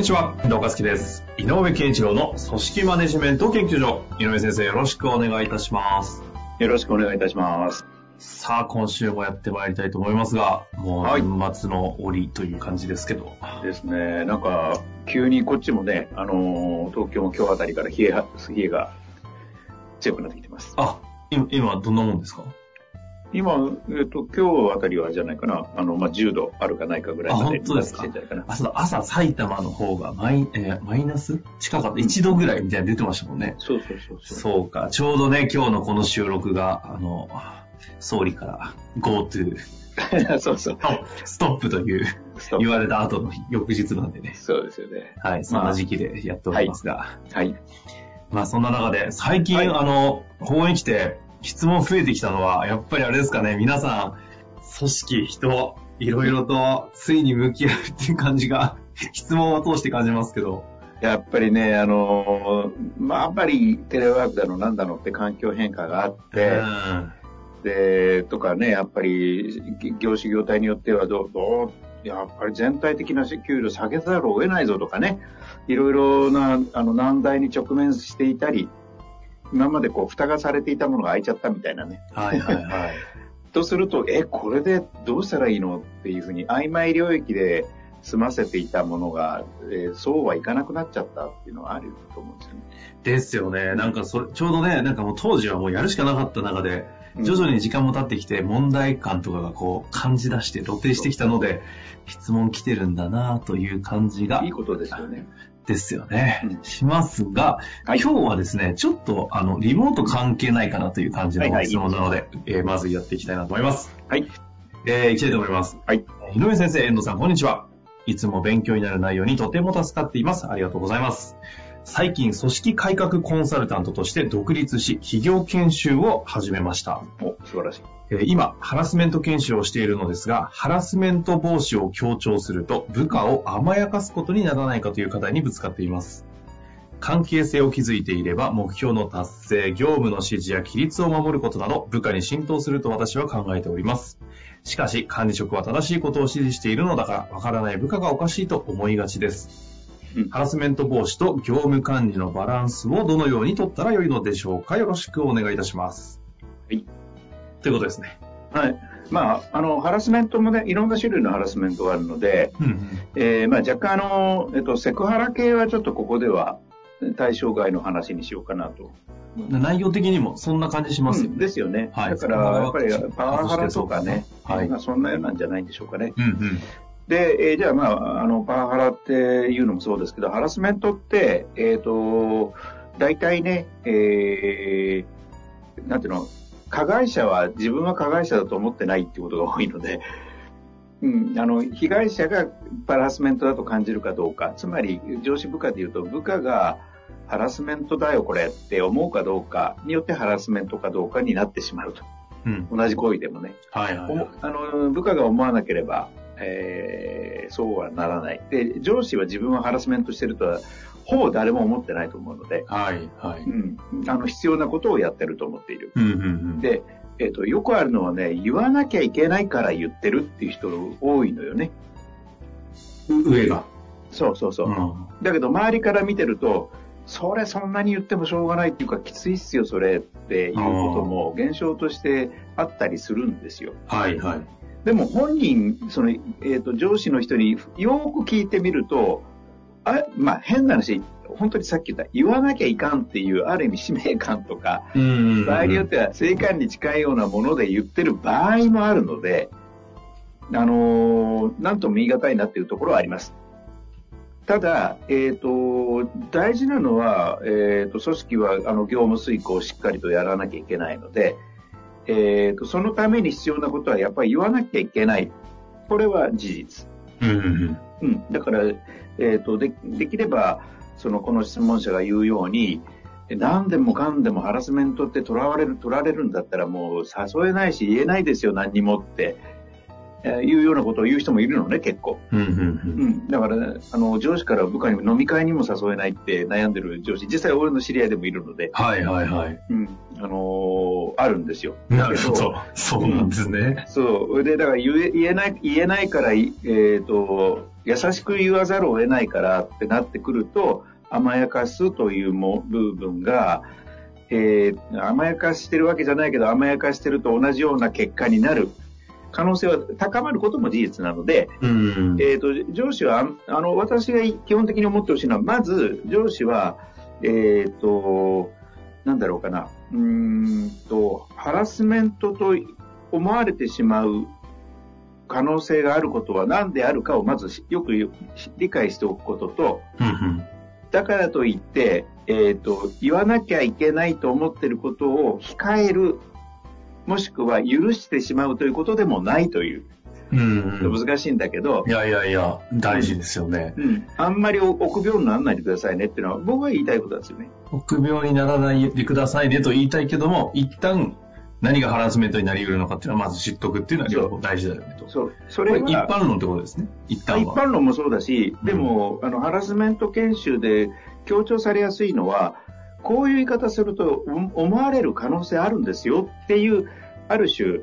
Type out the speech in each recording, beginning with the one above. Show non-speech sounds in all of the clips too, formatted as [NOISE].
んにちは、遠藤和樹です。井上健一郎の組織マネジメント研究所。井上先生、よろしくお願いいたします。よろしくお願いいたします。さあ、今週もやってまいりたいと思いますが、もうはい年末の折という感じですけど。ですね、なんか、急にこっちもね、あのー東京も今日あたりから冷えは、冷えが強くなってきてます。あ、今、今どんなもんですか？今、えっ、と、今日あたりはじゃないかな、あの、まあ、10度あるかないかぐらいまであ本当ですか？なってきてんじゃないかあ、そうだ、朝埼玉の方がマイ,、えーマイナス近かった。1度ぐらいみたいなの出てましたもんね。な。そうそうそうそう。そうか。ちょうどね、今日のこの収録が、あの、総理から GoTo [LAUGHS] そうそう。ストップという言われた後の翌日なんでね。そうですよね。はい、そんな時期でやっておりますが。はい。まあそんな中で、最近、はいあの、ここに来て質問増えてきたのは、やっぱりあれですかね、皆さん、組織、人、いろいろとついに向き合うっていう感じが、[LAUGHS] 質問を通して感じますけど。やっぱりね、あのーまあ、やっぱりテレワークだのなんだのって環境変化があって、うんで、とかね、やっぱり業種業態によってはどう、どう、やっぱり全体的な給料下げざるを得ないぞとかね、いろいろなあの難題に直面していたり、今までこう蓋がされていたものが開いちゃったみたいなね。はいはいはい。[LAUGHS] とすると、え、これでどうしたらいいのっていうふうに曖昧領域で済ませていたものが、えーそうはいかなくなっちゃったっていうのはあると思うんですよね。ですよね。なんかそれ、ちょうどね、なんかもう当時はもうやるしかなかった中で、徐々に時間も経ってきて、問題感とかがこう感じ出して露呈してきたので、質問来てるんだなという感じがいいことですよね。ですよね。うんしますが、はい今日はですね、ちょっとあの、リモート関係ないかなという感じのはいはい質問なので、えーまずやっていきたいなと思います。はい。えー、いきたいと思います。はい。井上先生、遠藤さん、こんにちは。いつも勉強になる内容にとても助かっています。ありがとうございます。最近、組織改革コンサルタントとして独立し、企業研修を始めました。お、素晴らしい。えー今、ハラスメント研修をしているのですが、ハラスメント防止を強調すると、部下を甘やかすことにならないかという課題にぶつかっています。関係性を築いていれば、目標の達成、業務の指示や規律を守ることなど、部下に浸透すると私は考えております。しかし、管理職は正しいことを指示しているのだから、わからない部下がおかしいと思いがちです。うんハラスメント防止と業務管理のバランスをどのように取ったらよいのでしょうかよろしくお願いいたします。はい。ということですね。はい。まあ、あの、ハラスメントもね、いろんな種類のハラスメントがあるので、うんえーまあ、若干あの、えっと、セクハラ系はちょっとここでは対象外の話にしようかなと。うん、内容的にもそんな感じしますようんね。ですよね。はいだから、やっぱりパワハラとかね、はいまあ、そんなようなんじゃないんでしょうかね。うんうん。で、えーじゃあまあ、あの、パワハラっていうのもそうですけど、ハラスメントって、えっ、と、大体ね、えー、なんていうの、加害者は自分は加害者だと思ってないっていうことが多いので、[LAUGHS] うん、あの、被害者がハラスメントだと感じるかどうか、つまり上司部下で言うと、部下がハラスメントだよこれって思うかどうかによってハラスメントかどうかになってしまうと。うん。同じ行為でもね。はいはい、おもあの部下が思わなければ、えーそうはならない。で、上司は自分はハラスメントしてるとは、ほぼ誰も思ってないと思うので、はいはい。うん、あの必要なことをやってると思っている。うんうんうん。で、えっとよくあるのはね、言わなきゃいけないから言ってるっていう人多いのよね。う上が。そうそうそう。ん。だけど周りから見てると、それそんなに言ってもしょうがないっていうか、きついっすよ、それっていうことも現象としてあったりするんですよ。はいはい。でも本人、その、えっ、と、上司の人によく聞いてみると、あ、まあ変な話、本当にさっき言った、言わなきゃいかんっていう、ある意味使命感とか。場合によっては正感に近いようなもので言ってる場合もあるので、あのーなんとも言い難いなっていうところはあります。ただ、えっ、と、大事なのは、えっ、と、組織は、あの、業務遂行をしっかりとやらなきゃいけないので、えっ、と、そのために必要なことは、やっぱり言わなきゃいけない。これは事実。うんうんうん。だから、えっ、と、で、できれば、その、この質問者が言うように、何でもかんでもハラスメントって取られる、取られるんだったらもう誘えないし言えないですよ、何にもって、えーいうようなことを言う人もいるのね、結構。うんうんううんん。だから、ね、あの、上司から部下に飲み会にも誘えないって悩んでる上司、実際俺の知り合いでもいるので、はいはいはい。うん。あのーあるんですよ。なるほど。そうなんですね。そう。で、だから言え言えない、言えないから、いえっ、と、優しく言わざるを得ないからってなってくると、甘やかすというも部分が、えー甘やかしてるわけじゃないけど、甘やかしてると同じような結果になる可能性は高まることも事実なので、うん。えっ、と、上司は、ああの、私が基本的に思ってほしいのは、まず、上司は、えっ、と、なんだろうかな、うーんラスメントと思われてしまう可能性があることは何であるかをまずしよくよ理解しておくことと、うんうんだからといって、えっ、と、言わなきゃいけないと思っていることを控える、もしくは許してしまうということでもないという、うんうん。難しいんだけど、いやいやいや、大事ですよね。うん、あんまり臆病にならないでくださいねっていうのは僕が言いたいことですよね。臆病にならないでくださいねと言いたいけども、一旦何がハラスメントになり得るのかっていうのはまず知っとくっていうのは両方大事だよねと。そう。そこれ一般論ってことですね。一旦は。般論もそうだし、でも、あの、ハラスメント研修で強調されやすいのは、こういう言い方するとうん思われる可能性あるんですよっていう、ある種、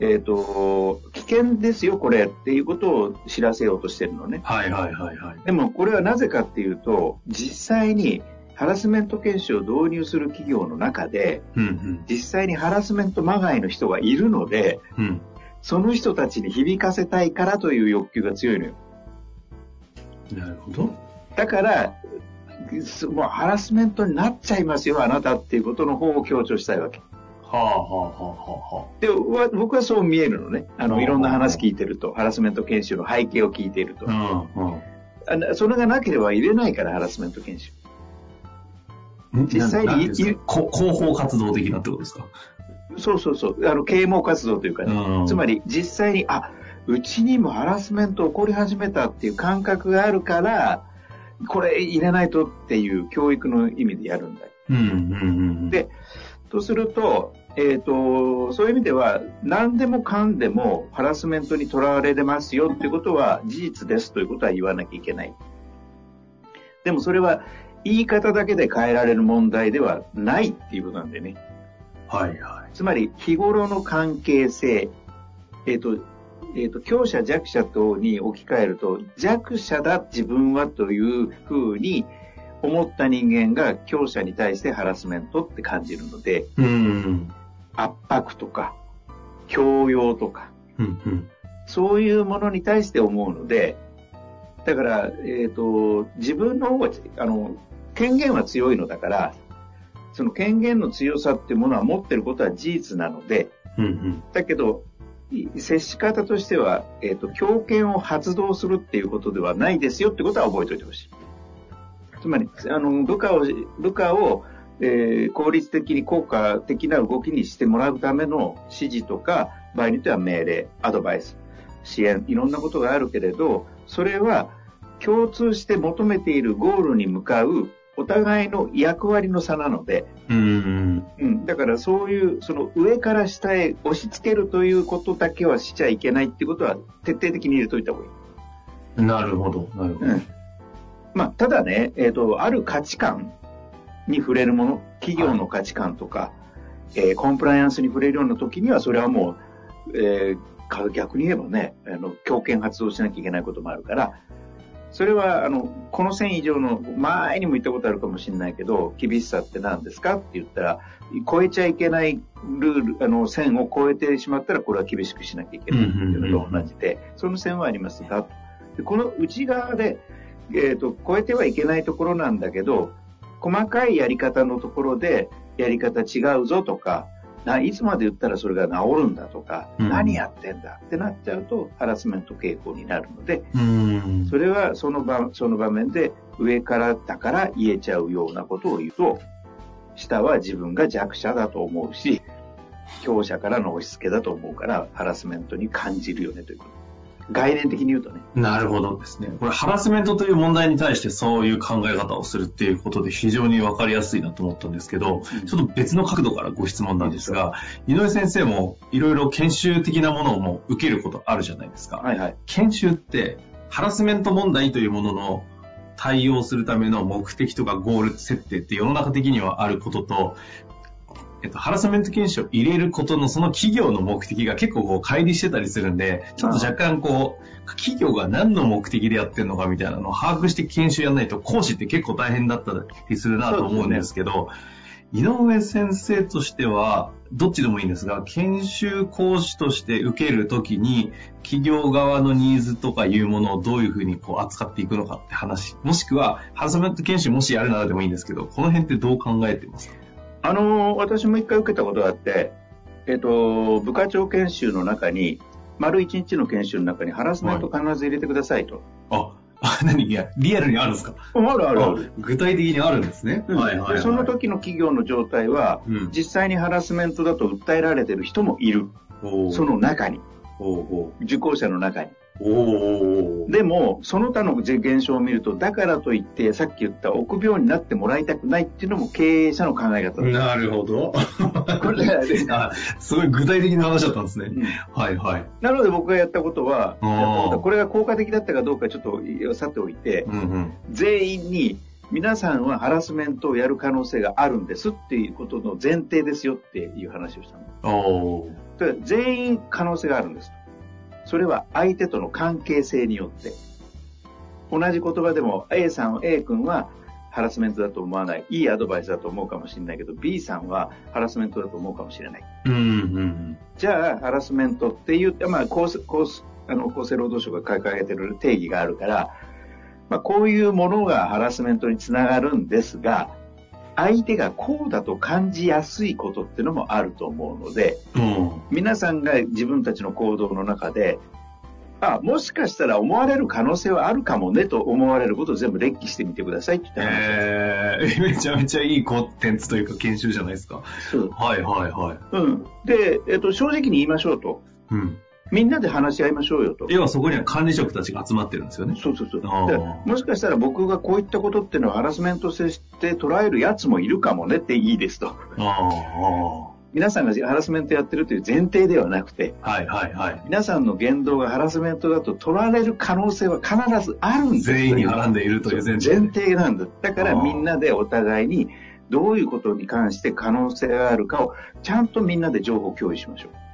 えっ、と、危険ですよ、これっていうことを知らせようとしてるのね。はいはいはいはい。でもこれはなぜかっていうと、実際にハラスメント研修を導入する企業の中で、うん実際にハラスメントまがいの人がいるので、うん。うん。その人たちに響かせたいからという欲求が強いのよ。なるほど。だから、すもうハラスメントになっちゃいますよ、あなたっていうことの方を強調したいわけ。はあはあはあはで、わ僕はそう見えるのね。あの、うんいろんな話聞いてると、ハラスメント研修の背景を聞いているとあ。それがなければ入れないから、ハラスメント研修。実際に広報活動的なってことですか？そうそうそう。あの、啓蒙活動というかね。うんつまり、実際に、あ、うちにもハラスメント起こり始めたっていう感覚があるから、これ入れないとっていう教育の意味でやるんだよ。うんうんうん。でとすると、えっ、と、そういう意味では、何でもかんでもハラスメントにとらわれてますよっていうことは事実ですということは言わなきゃいけない。でもそれは言い方だけで変えられる問題ではないっていうことなんでね。はいはつまり日頃の関係性、えっ、と、えっ、と、強者弱者等に置き換えると、弱者だ自分はというふうに思った人間が強者に対してハラスメントって感じるので、い。うん。圧迫とか、強要とか、うんうん。そういうものに対して思うので、だから、えっ、と、自分の方が、あの、権限は強いのだから、その権限の強さっていうものは持ってることは事実なので、うんうん。だけど、い接し方としては、えっ、と、強権を発動するっていうことではないですよってことは覚えておいてほしい。つまり、あの、部下を、部下を、えー効率的に効果的な動きにしてもらうための指示とか、場合によっては命令、アドバイス、支援、いろんなことがあるけれど、それは共通して求めているゴールに向かうお互いの役割の差なので、うんうん。うん、だからそういう、その上から下へ押し付けるということだけはしちゃいけないっていうことは徹底的に入れといた方がいい。なるほど。なるほど。うん。まあ、ただね、えっ、と、ある価値観に触れるもの、企業の価値観とか、えーコンプライアンスに触れるような時には、それはもう、えーか逆に言えばね、あの、強権発動しなきゃいけないこともあるから、それは、あの、この線以上の、前にも言ったことあるかもしれないけど、厳しさって何ですか？って言ったら、超えちゃいけないルール、あの、線を超えてしまったら、これは厳しくしなきゃいけないっていうのと同じで、その線はありますが、でこの内側で、えっ、と、超えてはいけないところなんだけど、細かいやり方のところで、やり方違うぞとか、ないつまで言ったらそれが治るんだとか、うん何やってんだってなっちゃうと、ハラスメント傾向になるので、うん。それはその場、その場面で上からだから言えちゃうようなことを言うと、下は自分が弱者だと思うし、強者からの押し付けだと思うから、ハラスメントに感じるよねということ。概念的に言うとね。なるほどですね。これ、ハラスメントという問題に対してそういう考え方をするっていうことで非常にわかりやすいなと思ったんですけど、ちょっと別の角度からご質問なんですが、井上先生もいろいろ研修的なものをも受けることあるじゃないですか。はいはい。研修って、ハラスメント問題というものの対応するための目的とかゴール設定って世の中的にはあることと、えっと、ハラスメント研修を入れることのその企業の目的が結構こう乖離してたりするんで、ちょっと若干こう、企業が何の目的でやってるのかみたいなのを把握して研修やらないと講師って結構大変だったりするなと思うんですけど、井上先生としては、どっちでもいいんですが、研修講師として受けるときに、企業側のニーズとかいうものをどういうふうにこう扱っていくのかって話、もしくは、ハラスメント研修もしやるならでもいいんですけど、この辺ってどう考えてますか？あの、私も一回受けたことがあって、えっと、部課長研修の中に、丸一日の研修の中にハラスメント必ず入れてくださいと。あ、あ何？いや、リアルにあるんですか？あるあるある。具体的にあるんですね。うんでその時の企業の状態は、うん実際にハラスメントだと訴えられてる人もいる。その中に、受講者の中に。でも、その他の現象を見ると、だからといって、さっき言った臆病になってもらいたくないっていうのも経営者の考え方。なるほど。これねあすごい具体的な話だったんですね。うんはいはい。なので僕がやったことは、これが効果的だったかどうかちょっとさておいて、うんうん。全員に皆さんはハラスメントをやる可能性があるんですっていうことの前提ですよっていう話をしたの。全員可能性があるんですと。それは相手との関係性によって。同じ言葉でも A さん、A 君はハラスメントだと思わない。いいアドバイスだと思うかもしれないけど、B さんはハラスメントだと思うかもしれない。うんうんじゃあ、ハラスメントっていう、まあ、厚生厚生あの厚生労働省が掲げてる定義があるから、まあ、こういうものがハラスメントにつながるんですが、相手がこうだと感じやすいことっていうのもあると思うので、うん。うん。皆さんが自分たちの行動の中で、あ、もしかしたら思われる可能性はあるかもねと思われることを全部列記してみてくださいって言った話えー、[LAUGHS] めちゃめちゃいいコンテンツというか研修じゃないですか。はいはいはい。うん。で、えっと、正直に言いましょうと。うん。みんなで話し合いましょうよと。要はそこには管理職たちが集まってるんですよね。そうそうそう。もしかしたら僕がこういったことっていうのはハラスメントとして捉えるやつもいるかもねっていいですと。あ皆さんがハラスメントやってるという前提ではなくて、あ。はいはいはい。皆さんの言動がハラスメントだと取られる可能性は必ずあるんです全員にはらんでいるという前提で前提なんだ。だからみんなでお互いにどういうことに関して可能性があるかをちゃんとみんなで情報共有しましょう。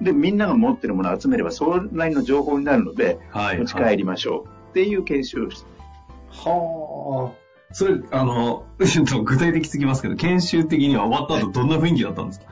で、みんなが持ってるものを集めればそれなりの情報になるので、はい、持ち帰りましょうっていう研修をして。はあ。それ、あの、[LAUGHS] 具体的すぎますけど、研修的には終わった後どんな雰囲気だったんですか？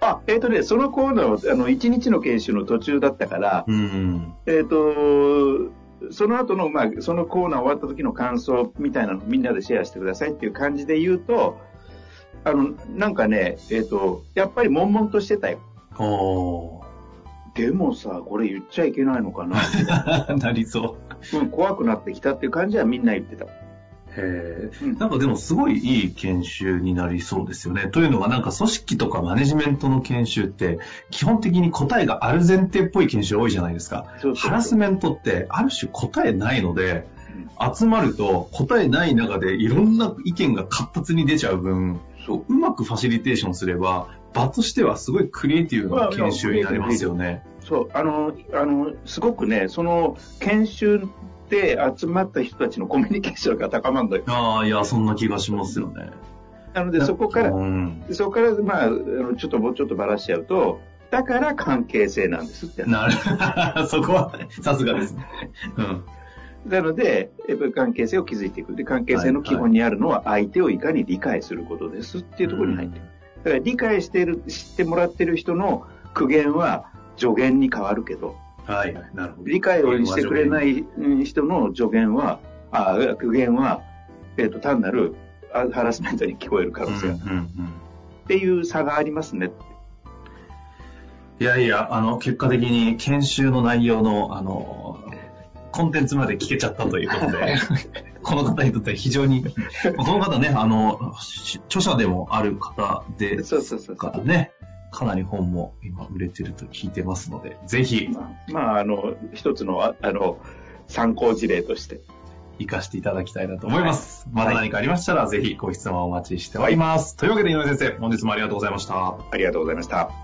あ、えっ、とね、そのコーナーは、あの、1日の研修の途中だったから、うん。えっ、と、その後の、まあ、そのコーナー終わった時の感想みたいなのをみんなでシェアしてくださいっていう感じで言うと、あの、なんかね、えっ、と、やっぱり悶々としてたよ。おでもさ、これ言っちゃいけないのかな、ー。[LAUGHS] なりそう。うん、怖くなってきたっていう感じはみんな言ってた。へえ。うんなんかでもすごいいい研修になりそうですよね。というのがなんか組織とかマネジメントの研修って基本的に答えがある前提っぽい研修多いじゃないですか。そうそうそうハラスメントってある種答えないので、集まると答えない中でいろんな意見が活発に出ちゃう分、そう。うまくファシリテーションすれば、場としてはすごいクリエイティブな研修になりますよね。そう、あの、あの、すごくね、その、研修で集まった人たちのコミュニケーションが高まるんだよ。ああ、いや、そんな気がしますよね。なので、そこから、うん。そこから、まあ、あのちょっともうちょっとばらしちゃうと、だから関係性なんですって。なる、[LAUGHS] そこは、さすがですね。うん。なので、やっぱり関係性を築いていく。で、関係性の基本にあるのは相手をいかに理解することですっていうところに入ってる。だから理解している、知ってもらってる人の苦言は助言に変わるけど、はい、なるほど。理解をしてくれないうん人の助言は、あ苦言は、えっ、と、単なるあハラスメントに聞こえる可能性がある、うんうんうんっていう差がありますね。いやいや、あの、結果的に研修の内容の、あの、コンテンツまで聞けちゃったということで、この方にとっては非常に、この方ね、あの、し著者でもある方でそうそうそうすからね、かなり本も今売れてると聞いてますので、ぜひ。まあ、まあ、あの、一つの、あの、参考事例として。活かしていただきたいなと思います。はい、まだ何かありましたら、ぜひご質問をお待ちしております。はい、というわけで井上先生、本日もありがとうございました。ありがとうございました。